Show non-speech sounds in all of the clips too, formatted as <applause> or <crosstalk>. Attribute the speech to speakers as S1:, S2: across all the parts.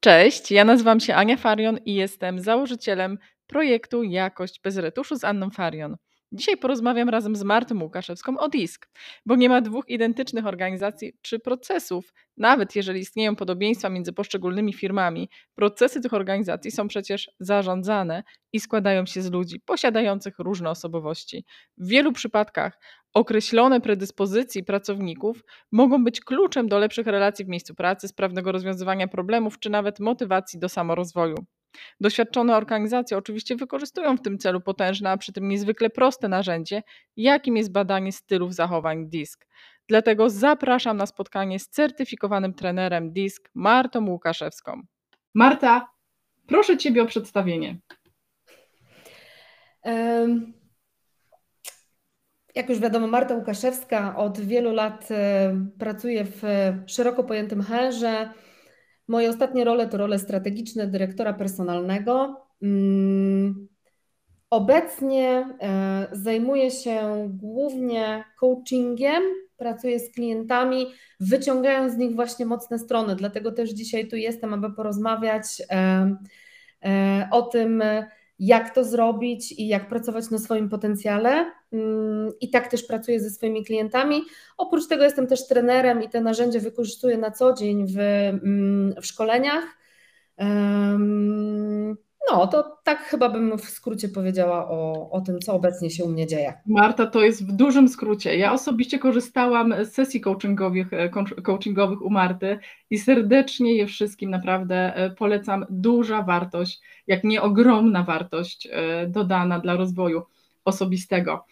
S1: Cześć, ja nazywam się Ania Farion i jestem założycielem projektu Jakość bez retuszu z Anną Farion. Dzisiaj porozmawiam razem z Martą Łukaszewską o DISK, bo nie ma dwóch identycznych organizacji czy procesów. Nawet jeżeli istnieją podobieństwa między poszczególnymi firmami, procesy tych organizacji są przecież zarządzane i składają się z ludzi posiadających różne osobowości. W wielu przypadkach określone predyspozycji pracowników mogą być kluczem do lepszych relacji w miejscu pracy, sprawnego rozwiązywania problemów czy nawet motywacji do samorozwoju. Doświadczone organizacje oczywiście wykorzystują w tym celu potężne, a przy tym niezwykle proste narzędzie, jakim jest badanie stylów zachowań DISK. Dlatego zapraszam na spotkanie z certyfikowanym trenerem DISK Martą Łukaszewską. Marta, proszę Ciebie o przedstawienie.
S2: Um, jak już wiadomo, Marta Łukaszewska od wielu lat e, pracuje w szeroko pojętym HR-ze Moje ostatnie role to role strategiczne dyrektora personalnego. Mm, obecnie e, zajmuję się głównie coachingiem, pracuję z klientami, wyciągając z nich właśnie mocne strony. Dlatego też dzisiaj tu jestem, aby porozmawiać e, e, o tym, jak to zrobić i jak pracować na swoim potencjale. Mm, I tak też pracuję ze swoimi klientami. Oprócz tego jestem też trenerem i te narzędzia wykorzystuję na co dzień w, mm, w szkoleniach. No, to tak chyba bym w skrócie powiedziała o, o tym, co obecnie się u mnie dzieje.
S1: Marta, to jest w dużym skrócie. Ja osobiście korzystałam z sesji coachingowych, e, coachingowych u Marty i serdecznie je wszystkim naprawdę e, polecam. Duża wartość, jak nie ogromna wartość e, dodana dla rozwoju osobistego.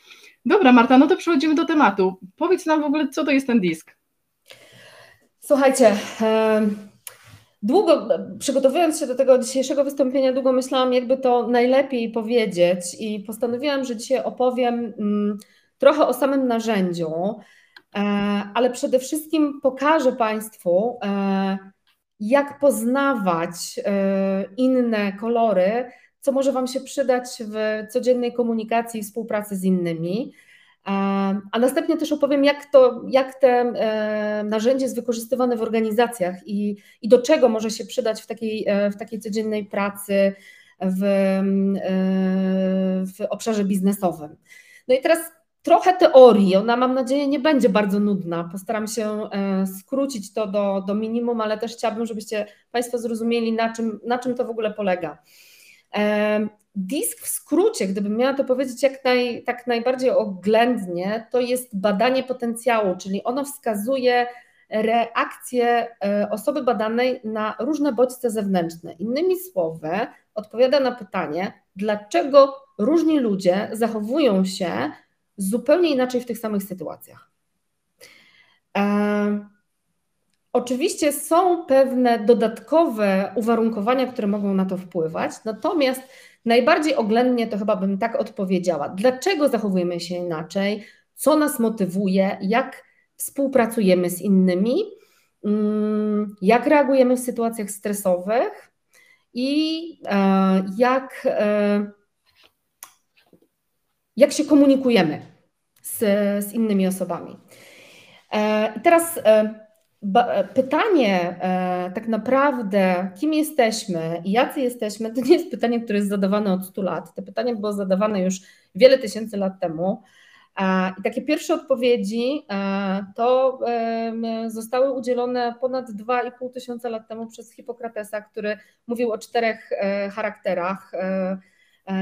S1: Dobra, Marta, no to przechodzimy do tematu. Powiedz nam w ogóle, co to jest ten disk.
S2: Słuchajcie, Długo, przygotowując się do tego dzisiejszego wystąpienia, długo myślałam, jakby to najlepiej powiedzieć, i postanowiłam, że dzisiaj opowiem mm, trochę o samym narzędziu, e, ale przede wszystkim pokażę Państwu, e, jak poznawać e, inne kolory, co może Wam się przydać w codziennej komunikacji i współpracy z innymi. A następnie też opowiem, jak, to, jak te e, narzędzie jest wykorzystywane w organizacjach i, i do czego może się przydać w takiej, e, w takiej codziennej pracy w, e, w obszarze biznesowym. No i teraz trochę teorii, ona mam nadzieję nie będzie bardzo nudna. Postaram się skrócić to do, do minimum, ale też chciałabym, żebyście Państwo zrozumieli, na czym, na czym to w ogóle polega. Disk w skrócie, gdybym miała to powiedzieć jak naj, tak najbardziej oględnie, to jest badanie potencjału, czyli ono wskazuje reakcję e, osoby badanej na różne bodźce zewnętrzne. Innymi słowy, odpowiada na pytanie, dlaczego różni ludzie zachowują się zupełnie inaczej w tych samych sytuacjach. E, oczywiście są pewne dodatkowe uwarunkowania, które mogą na to wpływać, natomiast Najbardziej oględnie to chyba bym tak odpowiedziała. Dlaczego zachowujemy się inaczej? Co nas motywuje? Jak współpracujemy z innymi? Mm, jak reagujemy w sytuacjach stresowych? I e, jak, e, jak się komunikujemy z, z innymi osobami? E, teraz pytanie e, tak naprawdę, kim jesteśmy i jacy jesteśmy, to nie jest pytanie, które jest zadawane od 100 lat. To pytanie było zadawane już wiele tysięcy lat temu. E, I takie pierwsze odpowiedzi to zostały udzielone ponad 2,5 tysiąca lat temu przez Hipokratesa, który mówił o czterech charakterach E,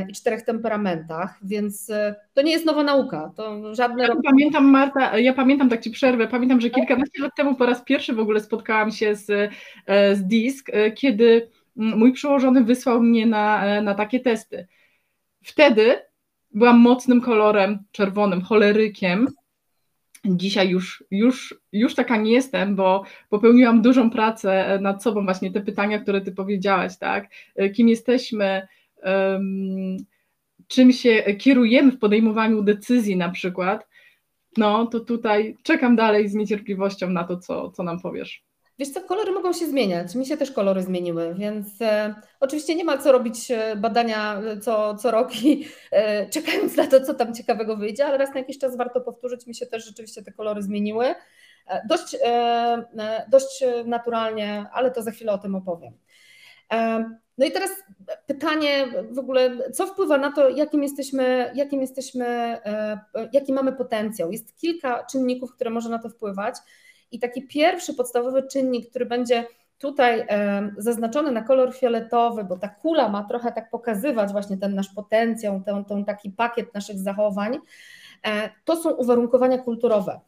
S2: i czterech temperamentach, więc e, to nie jest nowa nauka, to żadne...
S1: Ja pamiętam Marta, ja pamiętam, tak Ci przerwę, pamiętam, że kilkanaście lat temu po raz pierwszy w ogóle spotkałam się z, e, z DISK, kiedy mój przełożony wysłał mnie na, na takie testy. Wtedy byłam mocnym kolorem czerwonym, cholerykiem, Dzisiaj już, już, już taka nie jestem, bo popełniłam dużą pracę nad sobą, właśnie te pytania, które ty powiedziałaś, tak? Kim jesteśmy, czym się kierujemy w podejmowaniu decyzji na przykład, no to tutaj czekam dalej z niecierpliwością na to, co, co nam powiesz.
S2: Wiesz co, kolory mogą się zmieniać. Mi się też kolory zmieniły, więc e, oczywiście nie ma co robić e, badania e, co, co rok i e, czekając na to, co tam ciekawego wyjdzie, ale raz na jakiś czas warto powtórzyć. Mi się też rzeczywiście te kolory zmieniły. E, dość, e, dość naturalnie, ale to za chwilę o tym opowiem. No i teraz pytanie w ogóle, co wpływa na to, jakim jesteśmy, jakim jesteśmy, jaki mamy potencjał. Jest kilka czynników, które może na to wpływać. I taki pierwszy podstawowy czynnik, który będzie tutaj zaznaczony na kolor fioletowy, bo ta kula ma trochę tak pokazywać właśnie ten nasz potencjał, ten, ten taki pakiet naszych zachowań, e, to są uwarunkowania kulturowe.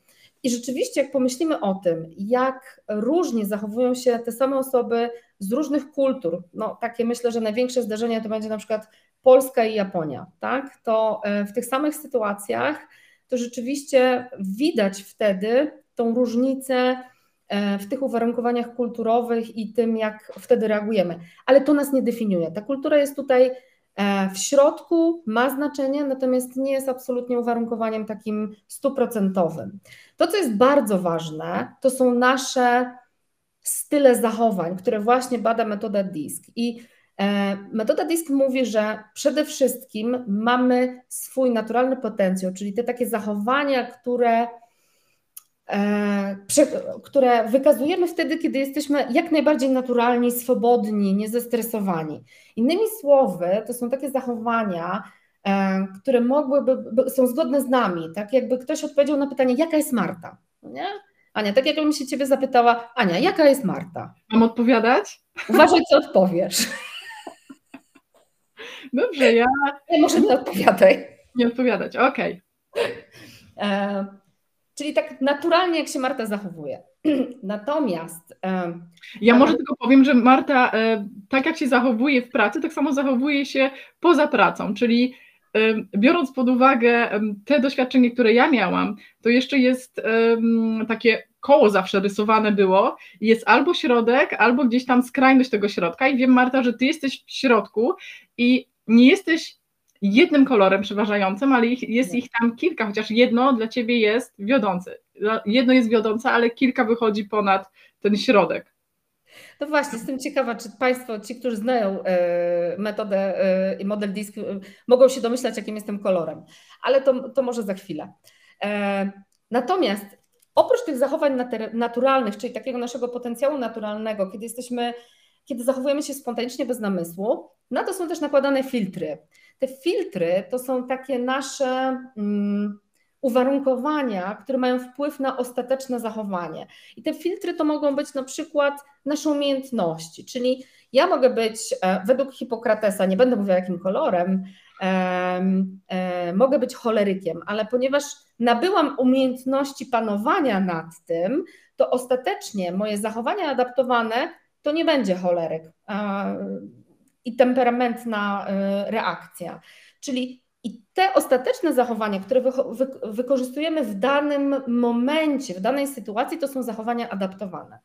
S2: I rzeczywiście, jak pomyślimy o tym, jak różnie zachowują się te same osoby z różnych kultur, no takie myślę, że największe zdarzenie to będzie na przykład Polska i Japonia, tak? To e, w tych samych sytuacjach to rzeczywiście widać wtedy tą różnicę e, w tych uwarunkowaniach kulturowych i tym, jak wtedy reagujemy. Ale to nas nie definiuje. Ta kultura jest tutaj e, w środku, ma znaczenie, natomiast nie jest absolutnie uwarunkowaniem takim stuprocentowym. To, co jest bardzo ważne, to są nasze style zachowań, które właśnie bada metoda DISC. I e, metoda DISC mówi, że przede wszystkim mamy swój naturalny potencjał, czyli te takie zachowania, które E, które wykazujemy wtedy, kiedy jesteśmy jak najbardziej naturalni, swobodni, niezestresowani. Innymi słowy, to są takie zachowania, e, które mogłyby, są zgodne z nami, tak jakby ktoś odpowiedział na pytanie, jaka jest Marta, no nie? Ania, tak jakbym się ciebie zapytała, Ania, jaka jest Marta?
S1: Mam odpowiadać?
S2: Uważaj, co odpowiesz. <laughs>
S1: Dobrze, ja...
S2: Nie, może nie odpowiadaj.
S1: Nie odpowiadać, okej. Okay.
S2: E, Czyli tak naturalnie, jak się Marta zachowuje. <clears throat> Natomiast.
S1: Ja może tylko powiem, że Marta, e, tak jak się zachowuje w pracy, tak samo zachowuje się poza pracą, czyli biorąc pod uwagę te doświadczenie, które ja miałam, to jeszcze jest takie koło zawsze rysowane było, jest albo środek, albo gdzieś tam skrajność tego środka i wiem Marta, że ty jesteś w środku i nie jesteś jednym kolorem przeważającym, ale ich, jest ich tam kilka, chociaż jedno dla ciebie jest wiodące. Jedno jest wiodące, ale kilka wychodzi ponad ten środek.
S2: No właśnie, jestem ciekawa, czy Państwo, ci, którzy znają e, metodę e, i model disk, e, mogą się domyślać, jakim jestem kolorem, ale to, to może za chwilę. Natomiast oprócz tych zachowań naturalnych, czyli takiego naszego potencjału naturalnego, kiedy jesteśmy, kiedy zachowujemy się spontanicznie bez namysłu, na to są też nakładane filtry. Te filtry to są takie nasze um, uwarunkowania, które mają wpływ na ostateczne zachowanie. I te filtry to mogą być na przykład nasze umiejętności, czyli ja mogę być e, według Hipokratesa, nie będę mówiła jakim kolorem, e, e, mogę być cholerykiem, ale ponieważ nabyłam umiejętności panowania nad tym, to ostatecznie moje zachowania adaptowane to nie będzie choleryk i temperamentna y, reakcja. Czyli i te ostateczne zachowania, które wy, wy, wykorzystujemy w danym momencie, w danej sytuacji, to są zachowania adaptowane.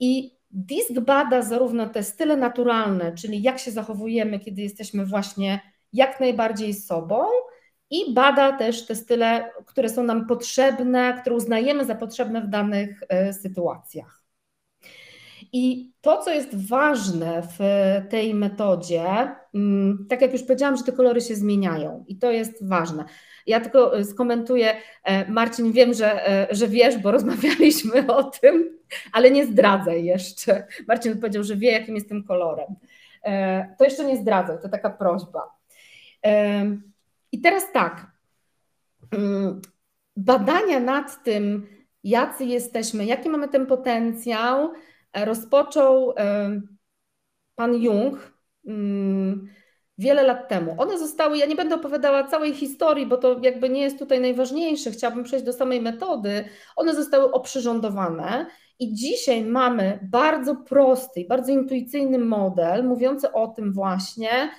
S2: I DISC bada zarówno te style naturalne, czyli jak się zachowujemy, kiedy jesteśmy właśnie jak najbardziej sobą, i bada też te style, które są nam potrzebne, które uznajemy za potrzebne w danych y, sytuacjach. I to, co jest ważne w tej metodzie, mm, tak jak już powiedziałam, że te kolory się zmieniają i to jest ważne. Ja tylko e, skomentuję, e, Marcin, wiem, że, e, że wiesz, bo <laughs> rozmawialiśmy o tym, ale nie zdradzaj jeszcze. Marcin powiedział, że wie, jakim jestem kolorem. To jeszcze nie zdradzaj, to taka prośba. I teraz tak. Mm, badania nad tym, jacy jesteśmy, jaki mamy ten potencjał, rozpoczął pan Jung mm, wiele lat temu. One zostały, ja nie będę opowiadała całej historii, bo to jakby nie jest tutaj najważniejsze, chciałabym przejść do samej metody. One zostały oprzyrządowane i dzisiaj mamy bardzo prosty, bardzo intuicyjny model mówiący o tym właśnie,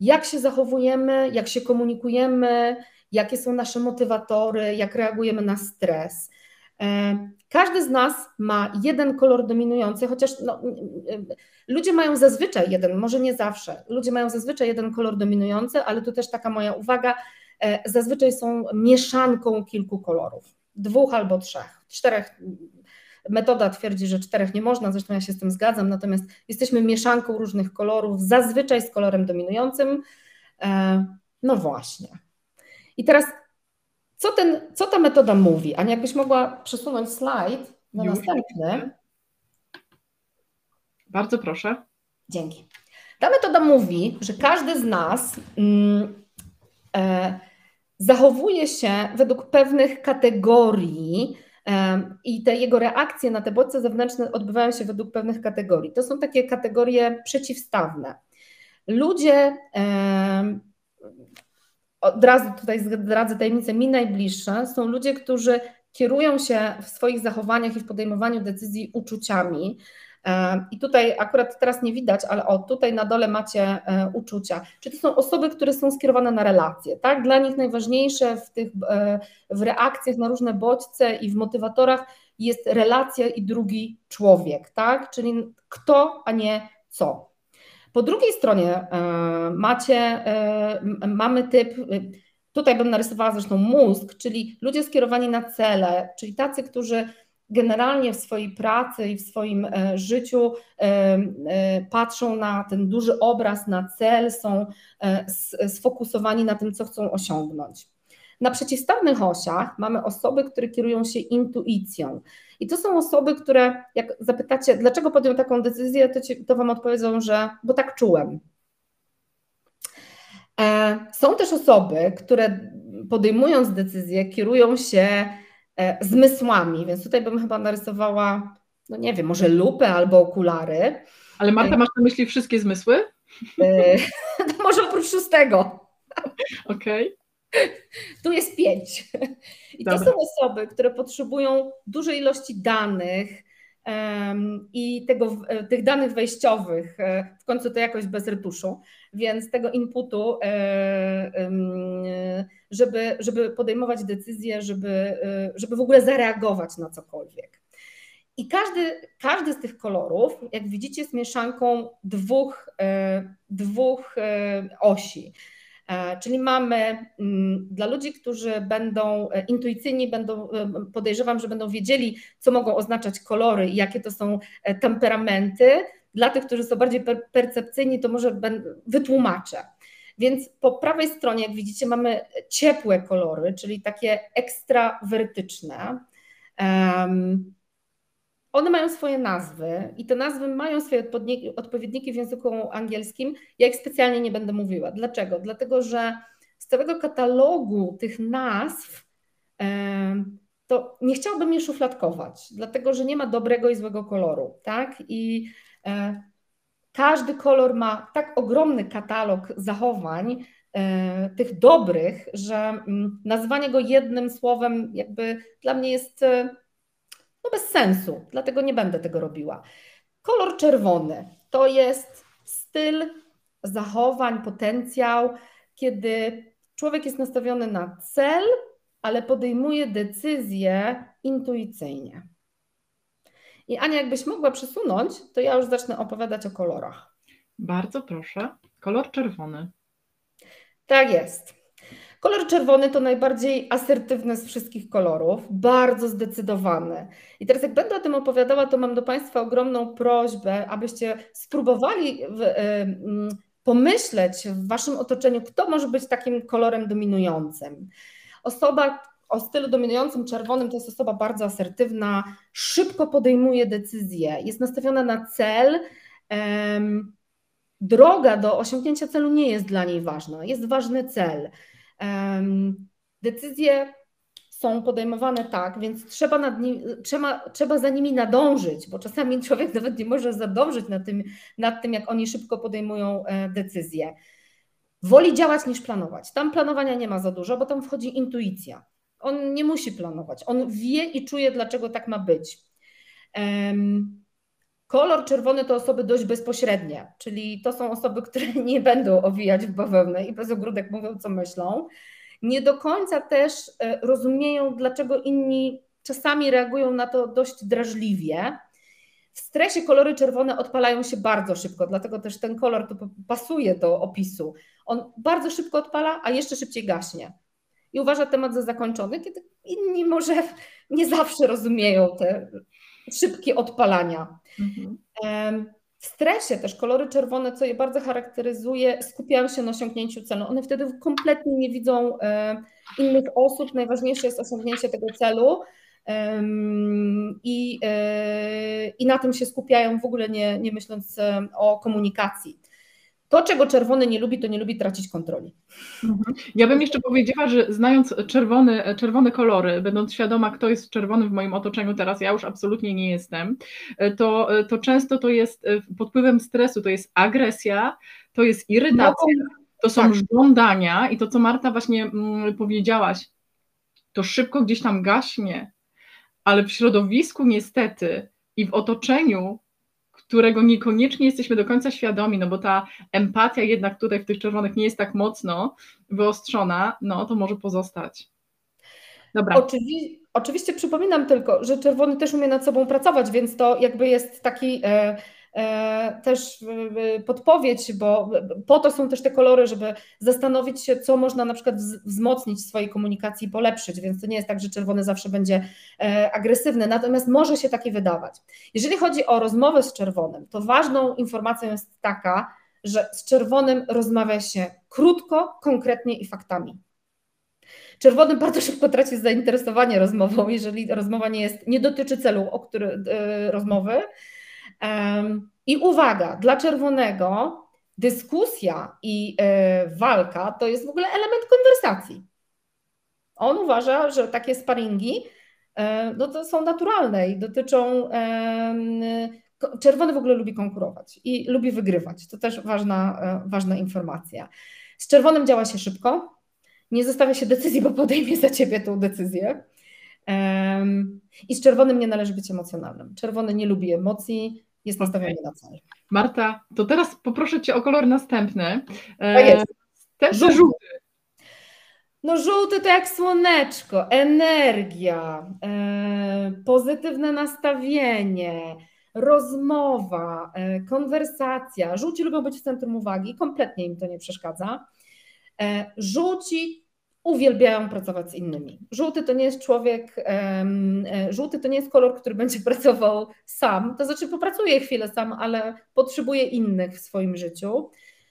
S2: jak się zachowujemy, jak się komunikujemy, jakie są nasze motywatory, jak reagujemy na stres. E, każdy z nas ma jeden kolor dominujący, chociaż no, ludzie mają zazwyczaj jeden, może nie zawsze, ludzie mają zazwyczaj jeden kolor dominujący, ale tu też taka moja uwaga, e, zazwyczaj są mieszanką kilku kolorów, dwóch albo trzech, czterech. Metoda twierdzi, że czterech nie można, zresztą ja się z tym zgadzam, natomiast jesteśmy mieszanką różnych kolorów, zazwyczaj z kolorem dominującym. E, no właśnie. I teraz co, ten, co ta metoda mówi? Ania, jakbyś mogła przesunąć slajd na Już. następny.
S1: Bardzo proszę.
S2: Dzięki. Ta metoda mówi, że każdy z nas mm, e, zachowuje się według pewnych kategorii e, i te jego reakcje na te bodźce zewnętrzne odbywają się według pewnych kategorii. To są takie kategorie przeciwstawne. Ludzie, e, od razu tutaj zdradzę tajemnicę, mi najbliższe, są ludzie, którzy kierują się w swoich zachowaniach i w podejmowaniu decyzji uczuciami, E, I tutaj akurat teraz nie widać, ale o tutaj na dole macie e, uczucia. Czy to są osoby, które są skierowane na relacje, tak? Dla nich najważniejsze w tych e, w reakcjach na różne bodźce i w motywatorach jest relacja i drugi człowiek, tak? Czyli kto, a nie co. Po drugiej stronie macie, mamy typ, tutaj bym narysowała zresztą mózg, czyli ludzie skierowani na cele, czyli tacy, którzy generalnie w swojej pracy i w swoim e, życiu e, e, patrzą na ten duży obraz, na cel, są sfokusowani na tym, co chcą osiągnąć. Na przeciwstawnych osiach mamy osoby, które kierują się intuicją. I to są osoby, które, jak zapytacie, dlaczego podjął taką decyzję, to, ci, to Wam odpowiedzą, że bo tak czułem. Są też osoby, które podejmując decyzję, kierują się E, zmysłami, więc tutaj bym chyba narysowała, no nie wiem, może lupę albo okulary.
S1: Ale Marta, masz na myśli wszystkie zmysły?
S2: E, <laughs> może oprócz szóstego.
S1: Okej.
S2: Okay. Tu jest pięć. I Dobra. to są osoby, które potrzebują dużej ilości danych um, i tego, e, tych danych wejściowych, w końcu to jakoś bez retuszu, więc tego inputu um, żeby, żeby podejmować decyzje, żeby, żeby w ogóle zareagować na cokolwiek. I każdy, każdy z tych kolorów, jak widzicie, jest mieszanką dwóch, dwóch osi. E, czyli mamy mm, dla ludzi, którzy będą e, intuicyjni, będą, podejrzewam, że będą wiedzieli, co mogą oznaczać kolory i jakie to są e, temperamenty. Dla tych, którzy są bardziej percepcyjni, to może wytłumaczę. Więc po prawej stronie, jak widzicie, mamy ciepłe kolory, czyli takie ekstrawertyczne. Um, one mają swoje nazwy i te nazwy mają swoje odpowiedniki w języku angielskim. Ja ich specjalnie nie będę mówiła. Dlaczego? Dlatego, że z całego katalogu tych nazw to nie chciałabym je szufladkować, dlatego że nie ma dobrego i złego koloru. Tak? I e, każdy kolor ma tak ogromny katalog zachowań, e, tych dobrych, że mm, nazwanie go jednym słowem jakby dla mnie jest e, no bez sensu, dlatego nie będę tego robiła. Kolor czerwony to jest styl zachowań, potencjał, kiedy człowiek jest nastawiony na cel, ale podejmuje decyzje intuicyjnie. I Ania, jakbyś mogła przesunąć, to ja już zacznę opowiadać o kolorach.
S1: Bardzo proszę. Kolor czerwony.
S2: Tak jest. Kolor czerwony to najbardziej asertywny z wszystkich kolorów, bardzo zdecydowany. I teraz, jak będę o tym opowiadała, to mam do Państwa ogromną prośbę, abyście spróbowali w, y, y, pomyśleć w Waszym otoczeniu, kto może być takim kolorem dominującym. Osoba, o stylu dominującym czerwonym to jest osoba bardzo asertywna, szybko podejmuje decyzje, jest nastawiona na cel. Droga do osiągnięcia celu nie jest dla niej ważna, jest ważny cel. Decyzje są podejmowane tak, więc trzeba, nad nim, trzeba, trzeba za nimi nadążyć, bo czasami człowiek <laughs> nawet nie może zadążyć nad tym, nad tym jak oni szybko podejmują e, decyzje. Woli działać niż planować. Tam planowania nie ma za dużo, bo tam wchodzi intuicja. On nie musi planować. On wie i czuje, dlaczego tak ma być. Kolor czerwony to osoby dość bezpośrednie, czyli to są osoby, które <laughs> nie będą owijać w bawełnę i bez ogródek mówią, co myślą. Nie do końca też e, rozumieją, dlaczego inni czasami reagują na to dość drażliwie. W stresie kolory czerwone odpalają się bardzo szybko, dlatego też ten kolor to pasuje do opisu. On bardzo szybko odpala, a jeszcze szybciej gaśnie i uważa temat za zakończony, kiedy inni może <laughs> nie zawsze rozumieją te szybkie odpalania. Mhm. W stresie też kolory czerwone, co je bardzo charakteryzuje, skupiają się na osiągnięciu celu. One wtedy kompletnie nie widzą innych osób. Najważniejsze jest osiągnięcie tego celu. I, e, i na tym się skupiają, w ogóle nie, nie myśląc o komunikacji. To, czego czerwony nie lubi, to nie lubi tracić kontroli.
S1: Mhm. Ja bym jeszcze powiedziała, że znając czerwony, czerwone kolory, będąc świadoma, kto jest czerwony w moim otoczeniu teraz, ja już absolutnie nie jestem, to, to często to jest pod wpływem stresu, to jest agresja, to jest irytacja, no, to są tak. żądania i to, co Marta właśnie mm, powiedziałaś, to szybko gdzieś tam gaśnie, ale w środowisku niestety i w otoczeniu którego niekoniecznie jesteśmy do końca świadomi, no bo ta empatia jednak tutaj w tych czerwonych nie jest tak mocno wyostrzona, no to może pozostać.
S2: Dobra. Oczywi oczywiście przypominam tylko, że czerwony też umie nad sobą pracować, więc to jakby jest taki e, też podpowiedź, bo po to są też te kolory, żeby zastanowić się, co można na przykład wzmocnić w swojej komunikacji i polepszyć, więc to nie jest tak, że czerwony zawsze będzie e, agresywny, natomiast może się takie wydawać. Jeżeli chodzi o rozmowę z czerwonym, to ważną informacją jest taka, że z czerwonym rozmawia się krótko, konkretnie i faktami. Czerwonym bardzo szybko traci zainteresowanie rozmową, jeżeli rozmowa nie jest, nie dotyczy celu, o który, yy, rozmowy, i uwaga, dla czerwonego dyskusja i e, walka to jest w ogóle element konwersacji. On uważa, że takie sparingi e, no to są naturalne i dotyczą. Czerwony w ogóle lubi konkurować i lubi wygrywać. To też ważna, e, ważna informacja. Z czerwonym działa się szybko. Nie zostawia się decyzji, bo podejmie za ciebie tą decyzję. I z czerwonym nie należy być emocjonalnym. Czerwony nie lubi emocji, jest nastawiony na cel.
S1: Marta, to teraz poproszę Cię o kolor następny. E, jest. Też żółty. żółty.
S2: No żółty to jak słoneczko, energia, e, pozytywne nastawienie, rozmowa, e, konwersacja. Żółci lubią być w centrum uwagi, kompletnie im to nie przeszkadza. Żółci uwielbiają pracować z innymi. Żółty to nie jest człowiek, e, żółty to nie jest kolor, który będzie <laughs> pracował sam, to znaczy popracuje chwilę sam, ale potrzebuje innych w swoim życiu.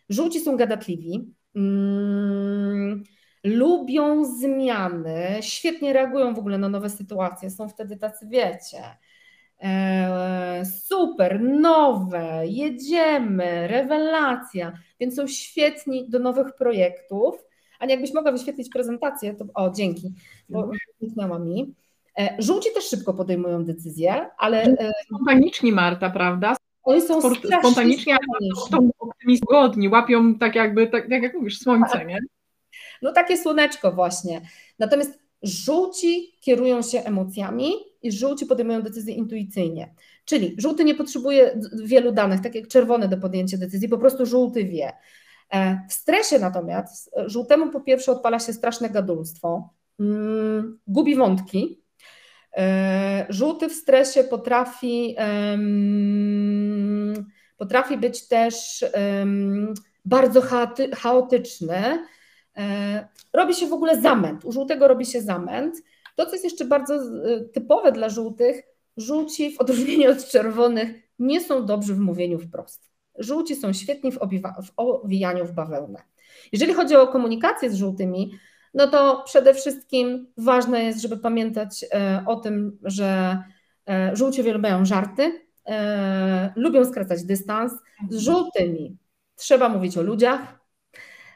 S2: Żółci są gadatliwi, mm, lubią zmiany, świetnie reagują w ogóle na nowe sytuacje, są wtedy tacy, wiecie, e, super, nowe, jedziemy, rewelacja, więc są świetni do nowych projektów a jakbyś mogła wyświetlić prezentację, to o, dzięki, bo zniknęła mhm. mi. E, żółci też szybko podejmują decyzje, ale...
S1: E, Spontaniczni, Marta, prawda?
S2: Oni są
S1: spontanicznie, ale są optymistgodni, łapią tak jakby, tak, tak jak mówisz, słońce, nie?
S2: No takie słoneczko właśnie. Natomiast żółci kierują się emocjami i żółci podejmują decyzje intuicyjnie. Czyli żółty nie potrzebuje wielu danych, tak jak czerwony do podjęcia decyzji, po prostu żółty wie. E, w stresie natomiast e, żółtemu po pierwsze odpala się straszne gadulstwo, mm, gubi wątki. E, żółty w stresie potrafi, potrafi być też bardzo chaotyczny. Robi się w ogóle zamęt. U żółtego robi się zamęt. To, co jest jeszcze bardzo typowe dla żółtych, żółci w odróżnieniu od czerwonych nie są dobrzy w mówieniu wprost. Żółci są świetni w, w owijaniu w bawełnę. Jeżeli chodzi o komunikację z żółtymi, no to przede wszystkim ważne jest, żeby pamiętać e, o tym, że e, żółci uwielbiają żarty, e, lubią skracać dystans. Z żółtymi trzeba mówić o ludziach,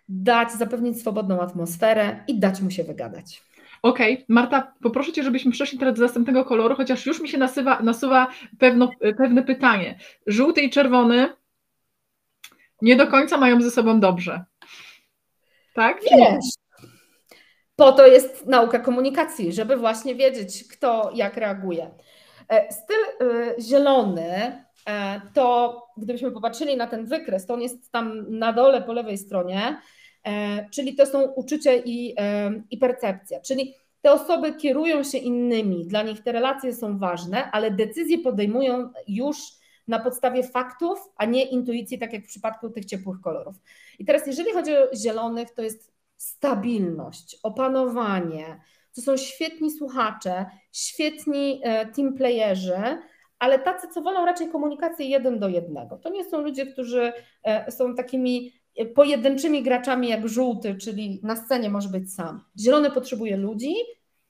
S2: dać, zapewnić swobodną atmosferę i dać mu się wygadać.
S1: Okej, okay. Marta, poproszę Cię, żebyśmy przeszli teraz do następnego koloru, chociaż już mi się nasuwa, nasuwa pewno, pewne pytanie. Żółty i czerwony nie do końca mają ze sobą dobrze. Tak?
S2: Wiesz, po to jest nauka komunikacji, żeby właśnie wiedzieć, kto jak reaguje. E, styl e, zielony, e, to gdybyśmy popatrzyli na ten wykres, to on jest tam na dole po lewej stronie, czyli to są uczucia i, i percepcja. Czyli te osoby kierują się innymi, dla nich te relacje są ważne, ale decyzje podejmują już na podstawie faktów, a nie intuicji, tak jak w przypadku tych ciepłych kolorów. I teraz, jeżeli chodzi o zielonych, to jest stabilność, opanowanie. To są świetni słuchacze, świetni e, team playerzy, ale tacy, co wolą raczej komunikację jeden do jednego. To nie są ludzie, którzy e, są takimi e, pojedynczymi graczami jak żółty, czyli na scenie może być sam. Zielony potrzebuje ludzi,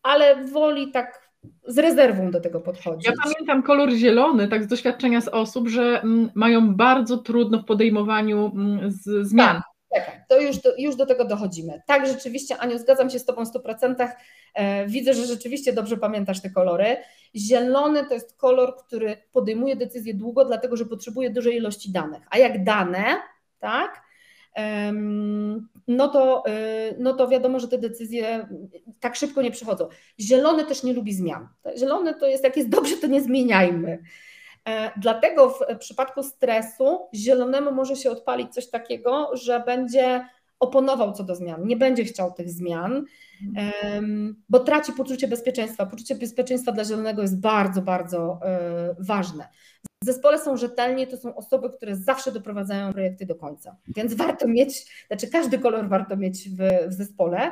S2: ale woli tak z rezerwą do tego podchodzić.
S1: Ja pamiętam kolor zielony, tak z doświadczenia z osób, że mm, mają bardzo trudno w podejmowaniu mm, z, zmian. Tak.
S2: Czekaj, to już do, już do tego dochodzimy. Tak, rzeczywiście, Aniu, zgadzam się z Tobą w 100%. E, widzę, że rzeczywiście dobrze pamiętasz te kolory. Zielony to jest kolor, który podejmuje decyzję długo, dlatego że potrzebuje dużej ilości danych. A jak dane, tak, no to, y, no to wiadomo, że te decyzje tak szybko nie przychodzą. Zielony też nie lubi zmian. Zielony to jest, jak jest dobrze, to nie zmieniajmy. E, dlatego w przypadku stresu zielonemu może się odpalić coś takiego, że będzie oponował co do zmian, nie będzie chciał tych zmian, bo traci poczucie bezpieczeństwa. Poczucie bezpieczeństwa dla zielonego jest bardzo, bardzo e, ważne. W zespole są rzetelni, to są osoby, które zawsze doprowadzają projekty do końca. Więc warto mieć, znaczy każdy kolor warto mieć w, w zespole.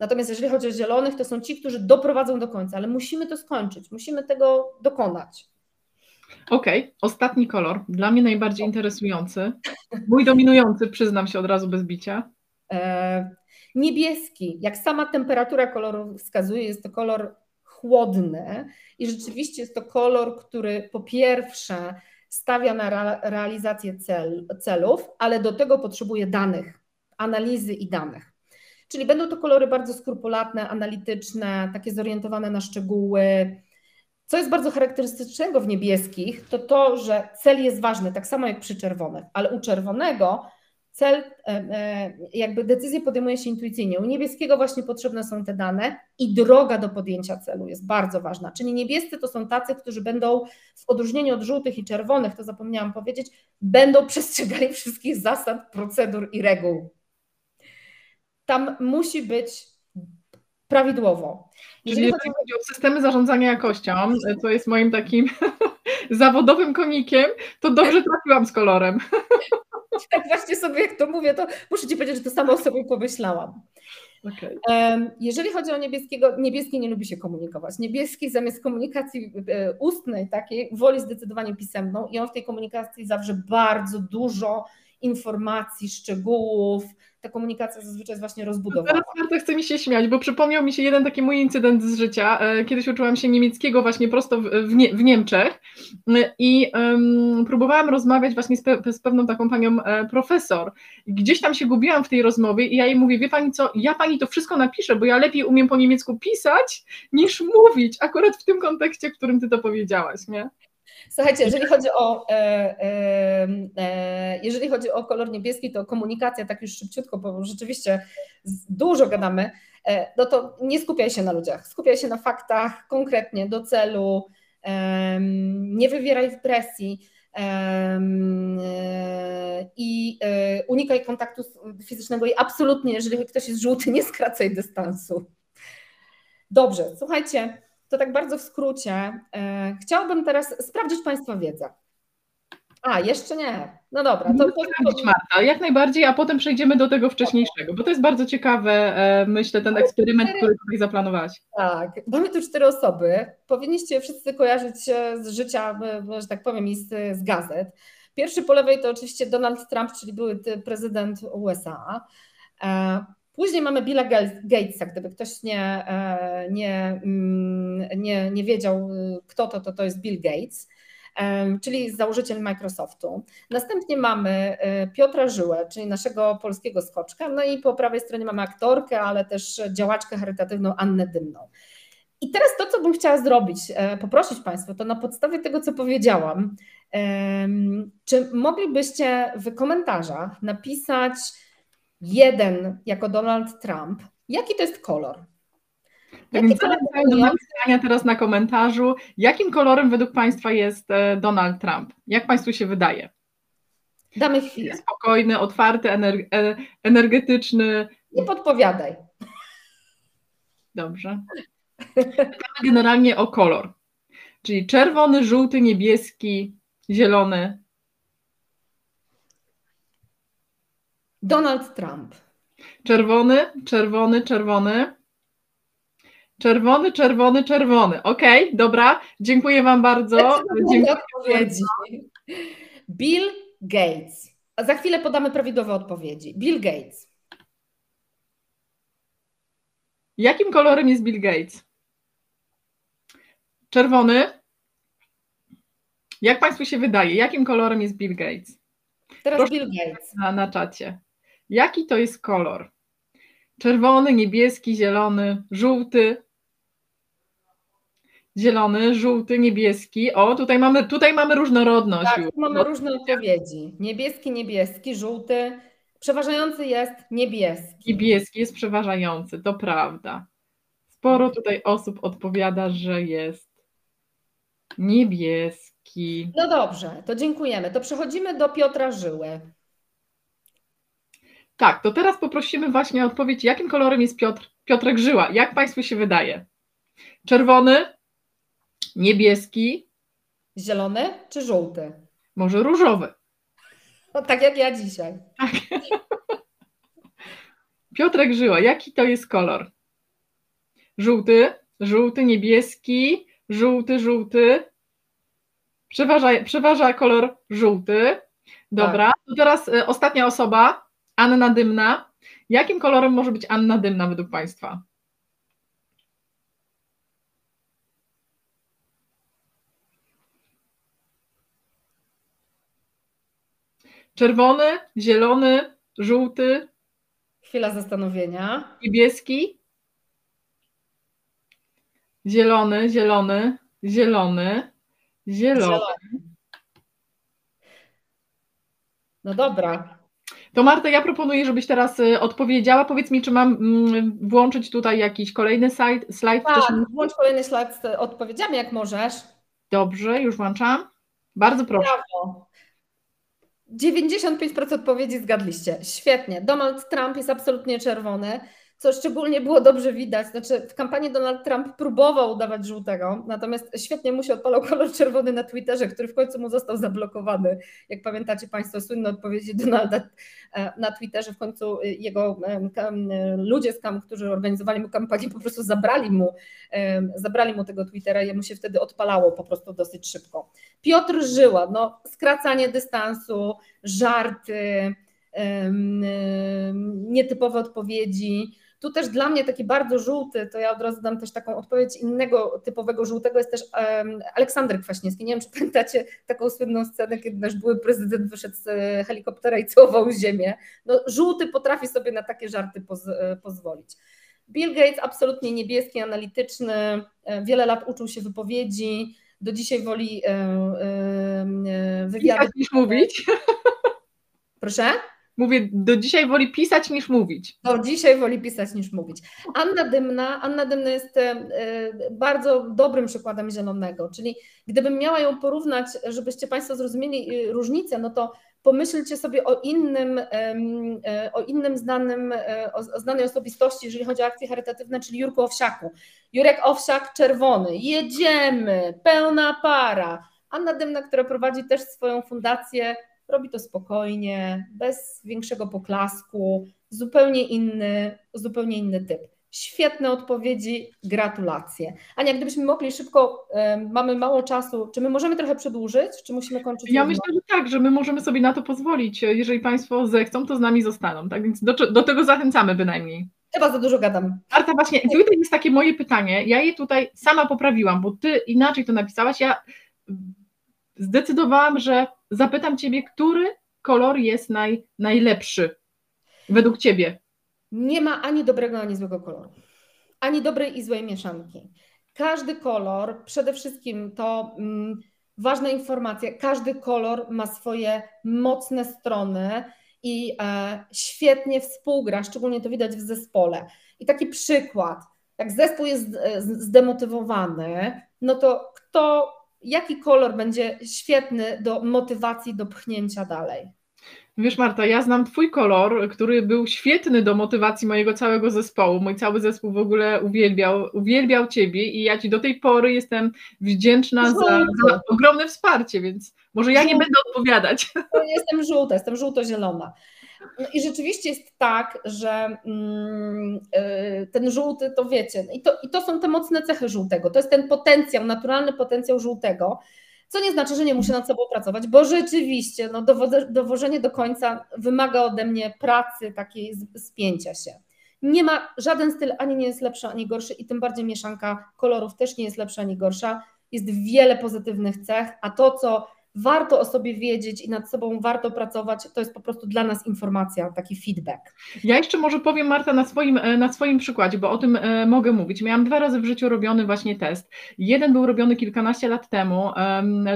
S2: Natomiast jeżeli chodzi o zielonych, to są ci, którzy doprowadzą do końca, ale musimy to skończyć, musimy tego dokonać.
S1: Okej, okay. ostatni kolor, dla mnie najbardziej interesujący, mój dominujący, przyznam się od razu bez bicia. E,
S2: niebieski, jak sama temperatura koloru wskazuje, jest to kolor chłodny i rzeczywiście jest to kolor, który po pierwsze stawia na realizację cel, celów, ale do tego potrzebuje danych, analizy i danych. Czyli będą to kolory bardzo skrupulatne, analityczne, takie zorientowane na szczegóły, co jest bardzo charakterystycznego w niebieskich, to to, że cel jest ważny, tak samo jak przy czerwonych, ale u czerwonego cel, e, e, jakby decyzję podejmuje się intuicyjnie. U niebieskiego właśnie potrzebne są te dane i droga do podjęcia celu jest bardzo ważna. Czyli niebiescy to są tacy, którzy będą w odróżnieniu od żółtych i czerwonych, to zapomniałam powiedzieć, będą przestrzegali wszystkich zasad, procedur i reguł. Tam musi być prawidłowo.
S1: Jeżeli chodzi o systemy zarządzania jakością, co jest moim takim <laughs> zawodowym konikiem, to dobrze trafiłam z kolorem. <laughs> <laughs>
S2: Tak właśnie sobie jak to mówię, to muszę Ci powiedzieć, że to samo sobie pomyślałam. Okay. Jeżeli chodzi o niebieskiego, niebieski nie lubi się komunikować. Niebieski zamiast komunikacji e, ustnej takiej woli zdecydowanie pisemną i on w tej komunikacji zawsze bardzo dużo informacji, szczegółów, ta komunikacja zazwyczaj jest właśnie rozbudowana.
S1: Teraz bardzo chce mi się śmiać, bo przypomniał mi się jeden taki mój incydent z życia. E, kiedyś uczyłam się niemieckiego właśnie prosto w, w, Nie, w Niemczech e, i um, próbowałam rozmawiać właśnie z, pe, z, pewną taką panią e, profesor. Gdzieś tam się gubiłam w tej rozmowie i ja jej mówię, wie pani co, ja pani to wszystko napiszę, bo ja lepiej umiem po niemiecku pisać niż mówić, akurat w tym kontekście, w którym ty to powiedziałaś, nie?
S2: Słuchajcie, jeżeli chodzi o, e, e, e, jeżeli chodzi o kolor niebieski, to komunikacja, tak już szybciutko, bo rzeczywiście dużo gadamy, no to nie skupiaj się na ludziach, skupiaj się na faktach, konkretnie, do celu, nie wywieraj presji. I unikaj kontaktu fizycznego i absolutnie, jeżeli ktoś jest żółty, nie skracaj dystansu. Dobrze, słuchajcie, to tak bardzo w skrócie. E, chciałabym teraz sprawdzić Państwa wiedzę. A, jeszcze nie. No dobra. To,
S1: sprawdzić, Marta, jak najbardziej, a potem przejdziemy do tego wcześniejszego, bo to jest bardzo ciekawe, e, myślę, ten eksperyment, który tutaj zaplanowałaś.
S2: Tak, mamy tu cztery osoby. Powinniście wszyscy kojarzyć się z życia, że tak powiem, i z, z gazet. Pierwszy po lewej to oczywiście Donald Trump, czyli były prezydent USA. E, Później mamy Billa Gatesa, gdyby ktoś nie, e, nie, mm, nie, nie wiedział, kto to, to, to jest Bill Gates, czyli założyciel Microsoftu. Następnie mamy e, Piotra Żyłę, czyli naszego polskiego skoczka, no i po prawej stronie mamy aktorkę, ale też działaczkę charytatywną Annę Dymną. I teraz to, co bym chciała zrobić, e, poprosić Państwa, to na podstawie tego, co powiedziałam, czy moglibyście w komentarzach napisać, jeden jako Donald Trump, jaki to jest kolor?
S1: Jaki kolor do napisania teraz na komentarzu, jakim kolorem według Państwa jest e, Donald Trump? Jak Państwu się wydaje?
S2: Damy chwilę.
S1: Spokojny, otwarty, e, energetyczny.
S2: Nie podpowiadaj.
S1: Dobrze. Generalnie o kolor. Czyli czerwony, żółty, niebieski, zielony,
S2: Donald Trump.
S1: Czerwony, czerwony, czerwony. Czerwony, czerwony, czerwony. Okej, okay, dobra. Dziękuję Wam bardzo. Dziękuję
S2: odpowiedzi. Bill Gates. A za chwilę podamy prawidłowe odpowiedzi. Bill Gates.
S1: Jakim kolorem jest Bill Gates? Czerwony. Jak Państwu się wydaje, jakim kolorem jest Bill Gates?
S2: Teraz Proszę Bill Gates.
S1: Na, na czacie. Jaki to jest kolor? Czerwony, niebieski, zielony, żółty. Zielony, żółty, niebieski. O, tutaj mamy, tutaj mamy różnorodność.
S2: Tak, tu mamy różne odpowiedzi. Niebieski, niebieski, żółty. Przeważający jest niebieski.
S1: Niebieski jest przeważający, to prawda. Sporo tutaj osób odpowiada, że jest niebieski.
S2: No dobrze, to dziękujemy. To przechodzimy do Piotra Żyły.
S1: Tak, to teraz poprosimy właśnie o odpowiedź, jakim kolorem jest Piotr, Piotrek Żyła? Jak Państwu się wydaje? Czerwony, niebieski,
S2: zielony czy żółty?
S1: Może różowy.
S2: No, tak jak ja dzisiaj. Tak. <laughs>
S1: Piotrek Żyła, jaki to jest kolor? Żółty, żółty, niebieski, żółty, żółty. Przeważa, przeważa kolor żółty. Dobra, tak. to teraz y, ostatnia osoba, Anna Dymna. Jakim kolorem może być Anna Dymna według Państwa? Czerwony, zielony, żółty.
S2: Chwila zastanowienia.
S1: Niebieski. Zielony, zielony, zielony, zielony.
S2: No dobra.
S1: To Marta, ja proponuję, żebyś teraz y, odpowiedziała. Powiedz mi, czy mam mm, włączyć tutaj jakiś kolejny slajd? slajd
S2: tak, włącz kolejny slajd z odpowiedziami, jak możesz.
S1: Dobrze, już włączam. Bardzo proszę.
S2: Brawo. 95% odpowiedzi zgadliście. Świetnie. Donald Trump jest absolutnie czerwony co szczególnie było dobrze widać. Znaczy, w kampanii Donald Trump próbował udawać żółtego, natomiast świetnie mu się odpalał kolor czerwony na Twitterze, który w końcu mu został zablokowany. Jak pamiętacie Państwo, słynne odpowiedzi Donalda e, na Twitterze, w końcu jego ludzie, z kam, którzy organizowali mu kampanię, po prostu zabrali mu, zabrali mu tego Twittera i mu się wtedy odpalało po prostu dosyć szybko. Piotr Żyła, no, skracanie dystansu, żarty, nietypowe odpowiedzi. Tu też dla mnie taki bardzo żółty, to ja od razu dam też taką odpowiedź innego typowego żółtego, jest też um, Aleksander Kwaśniewski. Nie wiem, czy pamiętacie taką słynną scenę, kiedy nasz były prezydent wyszedł z e, helikoptera i całował ziemię. No, żółty potrafi sobie na takie żarty poz, e, pozwolić. Bill Gates absolutnie niebieski, analityczny, e, wiele lat uczył się wypowiedzi, do dzisiaj woli wywiady.
S1: niż mówić.
S2: Proszę?
S1: Mówię, do dzisiaj woli pisać niż mówić.
S2: Do dzisiaj woli pisać niż mówić. Anna Dymna, Anna Dymna jest e, bardzo dobrym przykładem zielonego, czyli gdybym miała ją porównać, żebyście Państwo zrozumieli e, różnicę, no to pomyślcie sobie o innym, e, o innym znanym, o znanej osobistości, jeżeli chodzi o akcje charytatywne, czyli Jurku Owsiaku. Jurek Owsiak czerwony, jedziemy, pełna para. Anna Dymna, która prowadzi też swoją fundację robi to spokojnie, bez większego poklasku, zupełnie inny, zupełnie inny typ. Świetne odpowiedzi, gratulacje. Ania, gdybyśmy mogli szybko, mamy mało czasu, czy my możemy trochę przedłużyć, czy musimy kończyć?
S1: Ja myślę, że tak, że my możemy sobie na to pozwolić. Jeżeli Państwo zechcą, to z nami zostaną. Tak więc do, do tego zachęcamy bynajmniej.
S2: Chyba za dużo gadam.
S1: Marta, właśnie, tutaj jest takie moje pytanie. Ja je tutaj sama poprawiłam, bo Ty inaczej to napisałaś. Ja zdecydowałam, że zapytam Ciebie, który kolor jest naj, najlepszy według Ciebie?
S2: Nie ma ani dobrego, ani złego koloru. Ani dobrej i złej mieszanki. Każdy kolor, przede wszystkim to mm, ważna informacja, każdy kolor ma swoje mocne strony i e, świetnie współgra, szczególnie to widać w zespole. I taki przykład, jak zespół jest e, zdemotywowany, no to kto jaki kolor będzie świetny do motywacji, do pchnięcia dalej?
S1: Wiesz, Marta, ja znam Twój kolor, który był świetny do motywacji mojego całego zespołu. Mój cały zespół w ogóle uwielbiał, uwielbiał Ciebie i ja Ci do tej pory jestem wdzięczna za, za ogromne wsparcie, więc może ja nie będę odpowiadać. <laughs>
S2: Jestem żółta, jestem żółto-zielona. No I rzeczywiście jest tak, że mm, y, ten żółty, to wiecie, i to, i to są te mocne cechy żółtego, to jest ten potencjał, naturalny potencjał żółtego, co nie znaczy, że nie muszę nad sobą pracować, bo rzeczywiście no, dowożenie do końca wymaga ode mnie pracy, takiej spięcia się. Nie ma, żaden styl ani nie jest lepszy, ani gorszy i tym bardziej mieszanka kolorów też nie jest lepsza, ani gorsza. jest wiele pozytywnych cech, a to, co warto o sobie wiedzieć i nad sobą warto pracować, to jest po prostu dla nas informacja, taki feedback.
S1: Ja jeszcze może powiem Marta na swoim, e, na swoim przykładzie, bo o tym e, mogę mówić. Miałam dwa razy w życiu robiony właśnie test. Jeden był robiony kilkanaście lat temu,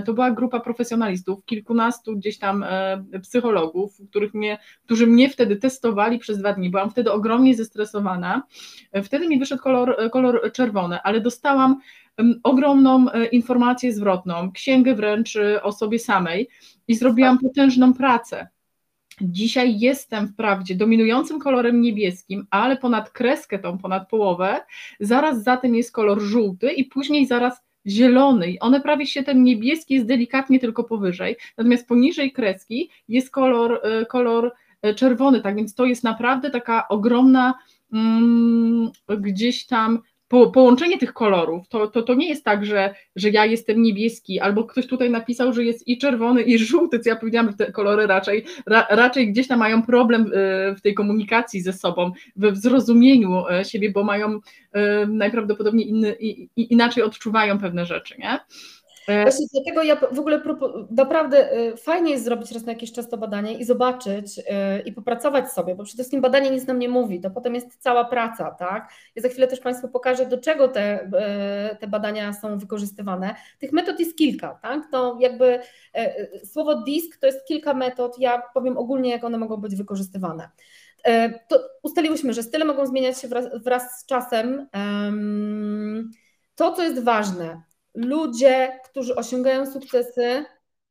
S1: to była grupa profesjonalistów, kilkunastu gdzieś tam e, psychologów, których mnie, którzy mnie wtedy testowali przez dwa dni. Byłam wtedy ogromnie zestresowana. Wtedy mi wyszedł kolor, kolor czerwony, ale dostałam ogromną e, informację zwrotną, księgę wręcz e, o sobie samej i zrobiłam potężną pracę. Dzisiaj jestem wprawdzie dominującym kolorem niebieskim, ale ponad kreskę tą, ponad połowę, zaraz za tym jest kolor żółty i później zaraz zielony. One prawie się ten niebieski jest delikatnie tylko powyżej, natomiast poniżej kreski jest kolor, e, kolor czerwony, tak więc to jest naprawdę taka ogromna mm, gdzieś tam po, połączenie tych kolorów, to, to, to nie jest tak, że, że ja jestem niebieski, albo ktoś tutaj napisał, że jest i czerwony, i żółty, co ja powiedziałam, że te kolory raczej, ra, raczej gdzieś tam mają problem y, w tej komunikacji ze sobą, w zrozumieniu y, siebie, bo mają y, najprawdopodobniej inny, inaczej odczuwają pewne rzeczy, nie?
S2: E, Właśnie dlatego ja w ogóle naprawdę e, fajnie jest zrobić raz na jakiś czas to badanie i zobaczyć e, i popracować sobie, bo przede wszystkim badanie nic nam nie mówi, to potem jest cała praca, tak? Ja za chwilę też Państwu pokażę, do czego te, te badania są wykorzystywane. Tych metod jest kilka, tak? To jakby słowo disk to jest kilka metod, ja powiem ogólnie, jak one mogą być wykorzystywane. To ustaliłyśmy, że style mogą zmieniać się wraz, wraz z czasem. To, co jest ważne, ludzie, którzy osiągają sukcesy,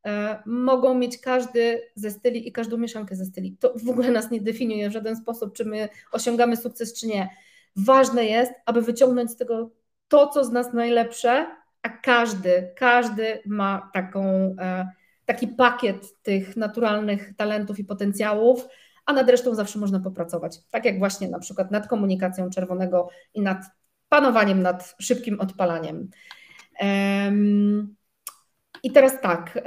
S2: e, mogą mieć każdy ze styli i każdą mieszankę ze styli. To w ogóle nas nie definiuje w żaden sposób, czy my osiągamy sukces, czy nie. Ważne jest, aby wyciągnąć z tego to, co z nas najlepsze, a każdy, każdy ma taką, e, taki pakiet tych naturalnych talentów i potencjałów, a nad resztą zawsze można popracować. Tak jak właśnie na przykład nad komunikacją czerwonego i nad panowaniem nad szybkim odpalaniem. I teraz tak.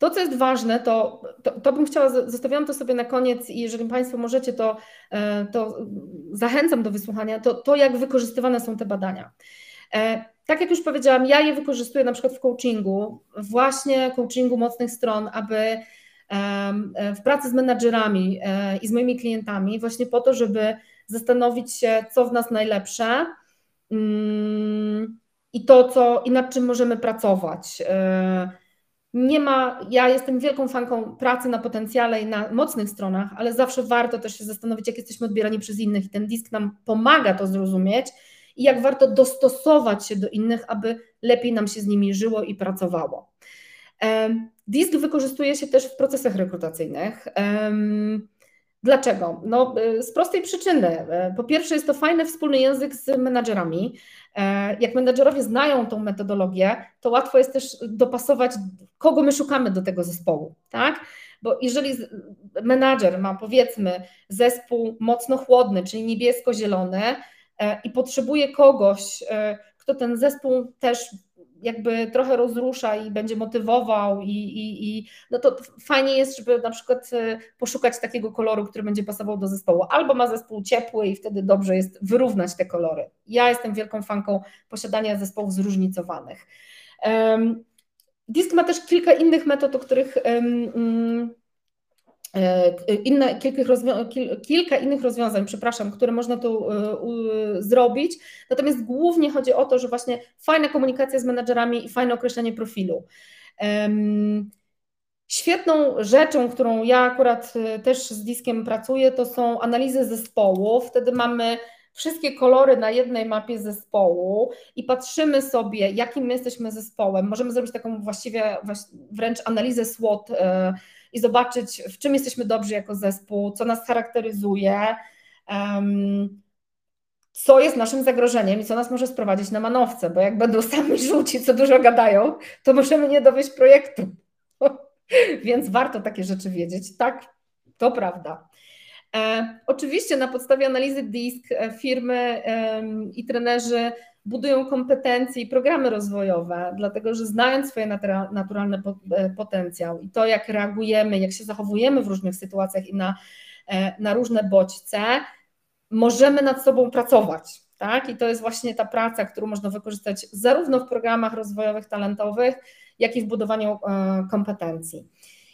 S2: To, co jest ważne, to, to, to, bym chciała, zostawiłam to sobie na koniec i jeżeli Państwo możecie, to, e, to zachęcam do wysłuchania, to, to jak wykorzystywane są te badania. E, tak jak już powiedziałam, ja je wykorzystuję na przykład w coachingu, właśnie coachingu mocnych stron, aby e, w pracy z menadżerami i z moimi klientami, właśnie po to, żeby zastanowić się, co w nas najlepsze, mm, i to, co i nad czym możemy pracować. E, nie ma, ja jestem wielką fanką pracy na potencjale i na mocnych stronach, ale zawsze warto też się zastanowić, jak jesteśmy odbierani przez innych i ten disk nam pomaga to zrozumieć i jak warto dostosować się do innych, aby lepiej nam się z nimi żyło i pracowało. E, disk wykorzystuje się też w procesach rekrutacyjnych. Dlaczego? No, y, z prostej przyczyny. Y, po pierwsze, jest to fajny wspólny język z menadżerami. E, jak menadżerowie znają tą metodologię, to łatwo jest też dopasować, kogo my szukamy do tego zespołu, tak? Bo jeżeli menadżer ma powiedzmy zespół mocno chłodny, czyli niebiesko-zielony e, i potrzebuje kogoś, e, kto ten zespół też jakby trochę rozrusza i będzie motywował i, i, i, no to fajnie jest, żeby na przykład e, poszukać takiego koloru, który będzie pasował do zespołu. Albo ma zespół ciepły i wtedy dobrze jest wyrównać te kolory. Ja jestem wielką fanką posiadania zespołów zróżnicowanych. Disk ma też kilka innych metod, o których E, inne, kilka, kilka innych rozwiązań, przepraszam, które można tu e, zrobić. Natomiast głównie chodzi o to, że właśnie fajna komunikacja z menadżerami i fajne określenie profilu. Świetną rzeczą, którą ja akurat e, też z diskiem pracuję, to są analizy zespołu. Wtedy mamy wszystkie kolory na jednej mapie zespołu i patrzymy sobie, jakim my jesteśmy zespołem. Możemy zrobić taką właściwie wręcz analizę SWOT i zobaczyć, w czym jesteśmy dobrzy jako zespół, co nas charakteryzuje, co jest naszym zagrożeniem i co nas może sprowadzić na manowce, bo jak będą sami <laughs> żółci, co dużo gadają, to możemy nie dowieść projektu. <laughs> Więc warto takie rzeczy wiedzieć. Tak, to prawda. E, oczywiście na podstawie analizy DISK e, firmy e, i trenerzy budują kompetencje i programy rozwojowe, dlatego że znając swoje naturalny e, potencjał i to, jak reagujemy, jak się zachowujemy w różnych sytuacjach i na, e, na różne bodźce, możemy nad sobą pracować. tak? I to jest właśnie ta praca, którą można wykorzystać zarówno w programach rozwojowych, talentowych, jak i w budowaniu e, kompetencji.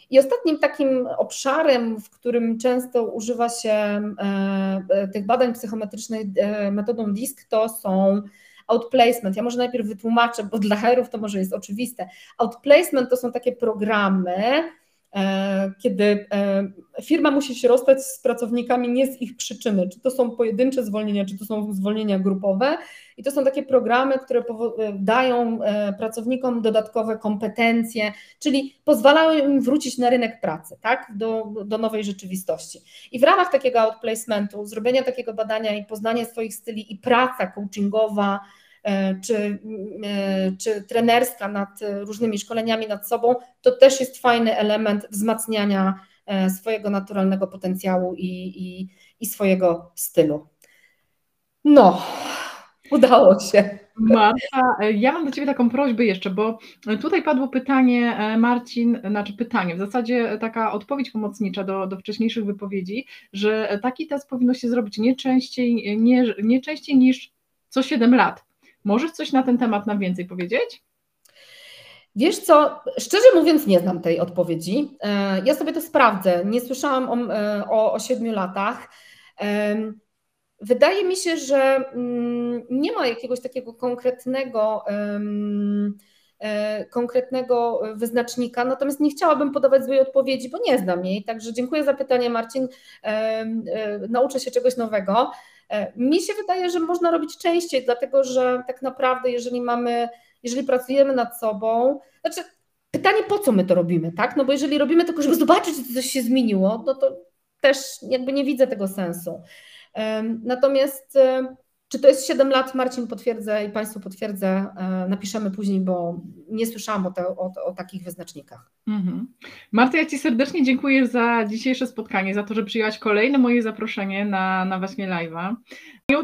S2: I ostatnim takim obszarem, w którym często używa się tych badań psychometrycznych metodą DISC, to są outplacement. Ja może najpierw wytłumaczę, bo dla herów to może jest oczywiste. Outplacement to są takie programy, E, kiedy e, firma musi się rozstać z pracownikami nie z ich przyczyny, czy to są pojedyncze zwolnienia, czy to są zwolnienia grupowe. I to są takie programy, które e, dają pracownikom dodatkowe kompetencje, czyli pozwalają im wrócić na rynek pracy, tak, do, do nowej rzeczywistości. I w ramach takiego outplacementu, zrobienia takiego badania i poznania swoich styli i praca coachingowa, czy, e, czy trenerska nad różnymi szkoleniami nad sobą, to też jest fajny element wzmacniania e, swojego naturalnego potencjału i, i, i swojego stylu. No, udało się.
S1: Marta, ja mam do Ciebie taką prośbę jeszcze, bo tutaj padło pytanie, Marcin, znaczy pytanie, w zasadzie taka odpowiedź pomocnicza do, do wcześniejszych wypowiedzi, że taki test powinno się zrobić nie częściej, nie, nie częściej niż co 7 lat. Możesz coś na ten temat nam więcej powiedzieć?
S2: Wiesz co, szczerze mówiąc nie znam tej odpowiedzi. E, ja sobie to sprawdzę. Nie słyszałam o, e, o, siedmiu latach. Wydaje mi się, że mm, nie ma jakiegoś takiego konkretnego e, konkretnego wyznacznika, natomiast nie chciałabym podawać złej odpowiedzi, bo nie znam jej. Także dziękuję za pytanie, Marcin. Nauczę się czegoś nowego. E, mi się wydaje, że można robić częściej, dlatego że tak naprawdę, jeżeli mamy, jeżeli pracujemy nad sobą, znaczy pytanie, po co my to robimy, tak? No bo jeżeli robimy tylko, żeby zobaczyć, czy coś się zmieniło, no to też jakby nie widzę tego sensu. Natomiast czy to jest 7 lat? Marcin potwierdza i Państwu potwierdzę. E, napiszemy później, bo nie słyszałam o, te, o, o takich wyznacznikach. Mhm.
S1: Marta, ja Ci serdecznie dziękuję za dzisiejsze spotkanie, za to, że przyjęłaś kolejne moje zaproszenie na, na właśnie live'a.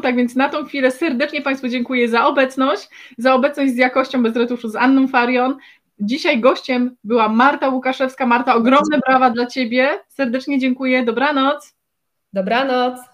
S1: Tak więc na tą chwilę serdecznie Państwu dziękuję za obecność, za obecność z jakością bez retuszu z Anną Farion. Dzisiaj gościem była Marta Łukaszewska. Marta, ogromne brawa dla Ciebie. Serdecznie dziękuję. Dobranoc.
S2: Dobranoc.